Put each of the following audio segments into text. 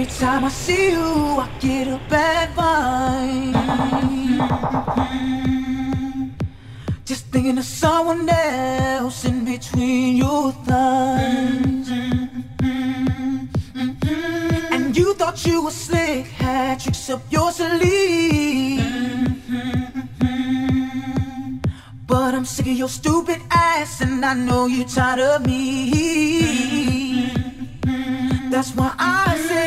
Every time I see you, I get a bad vibe. Just thinking of someone else in between your thighs. And you thought you were slick, had tricks up your sleeve. But I'm sick of your stupid ass, and I know you're tired of me. That's why I say.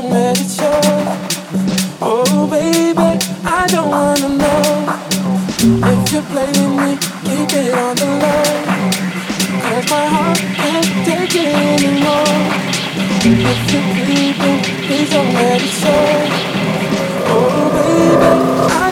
don't let it show. Oh, baby, I don't wanna know if you're playing me. Keep it on the low. Cause my heart can't take it anymore. If you're creeping, please don't let it show. Oh, baby,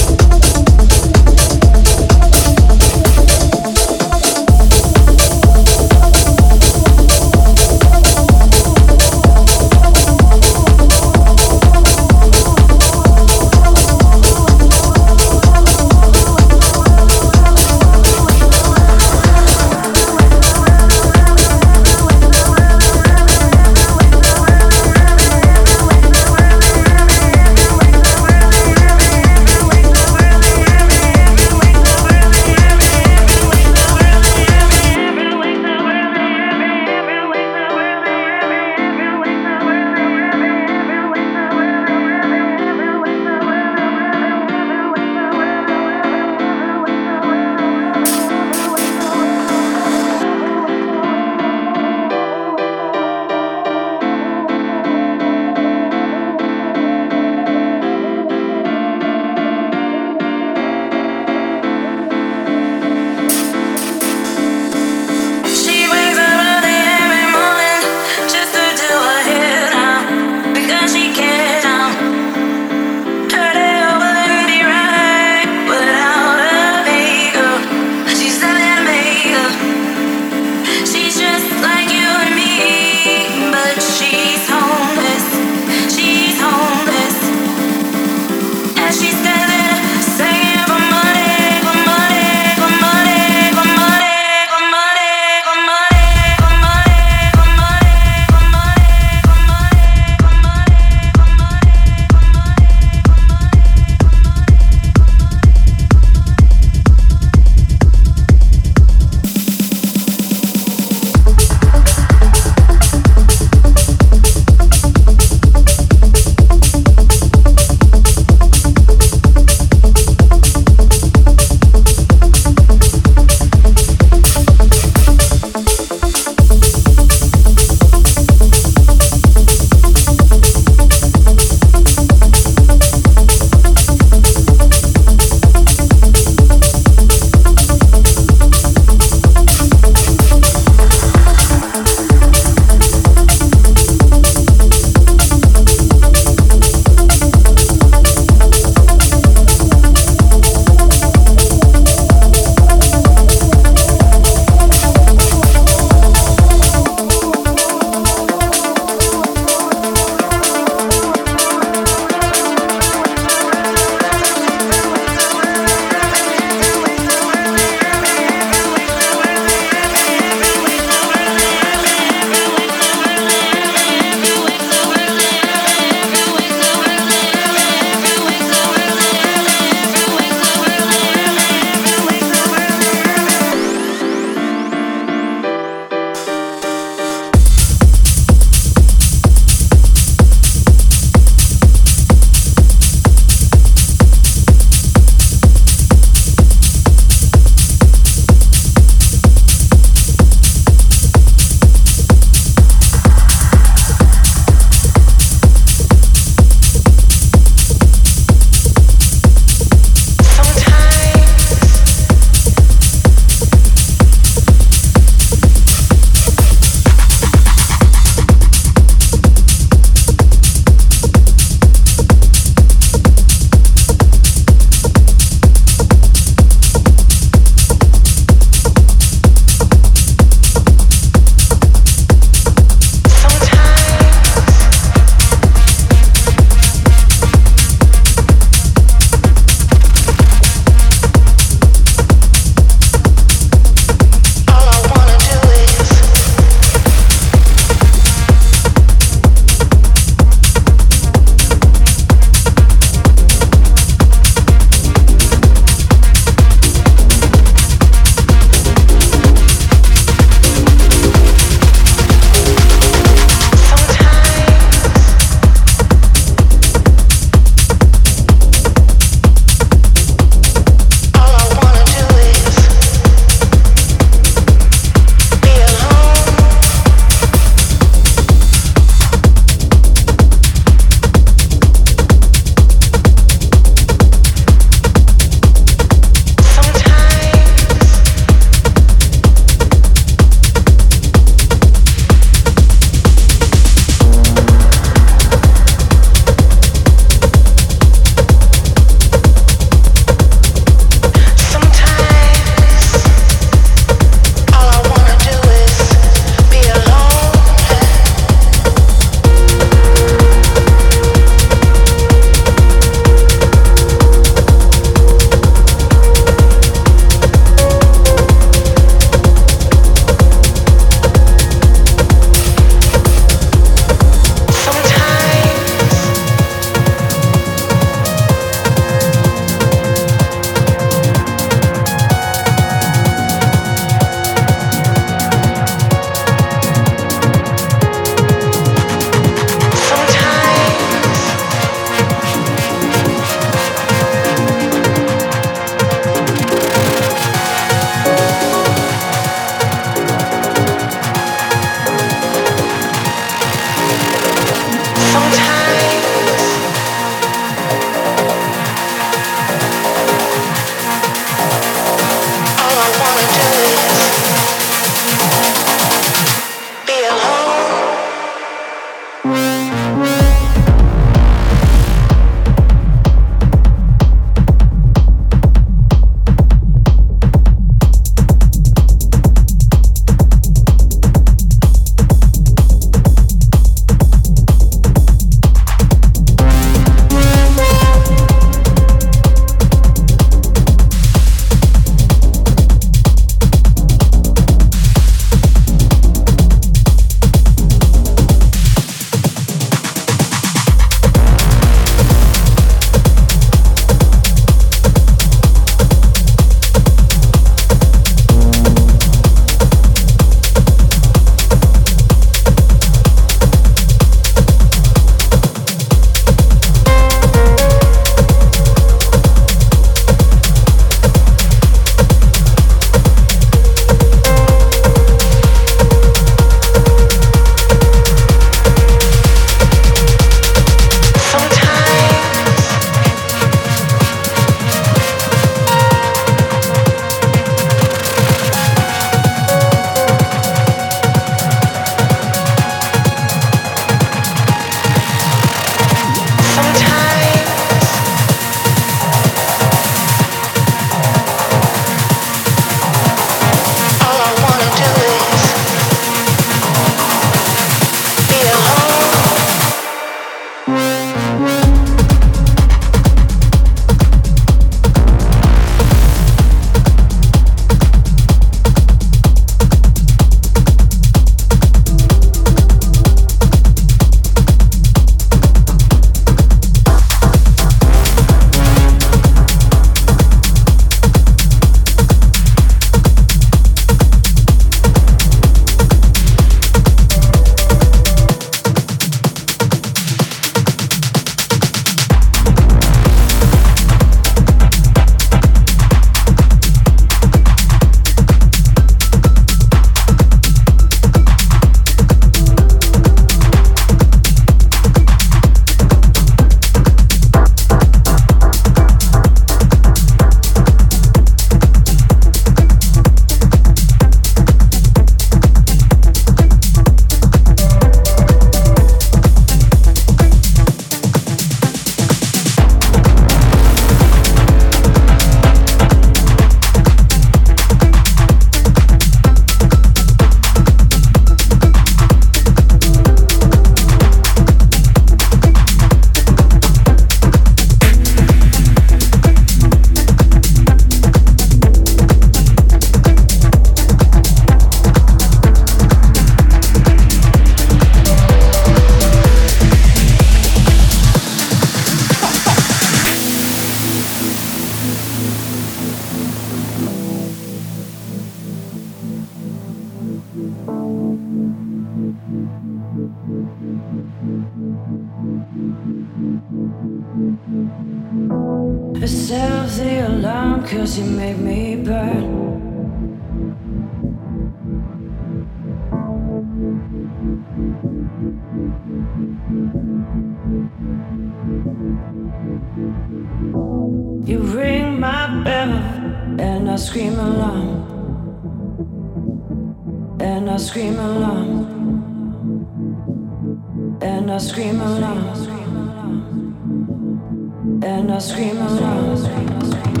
And I scream along.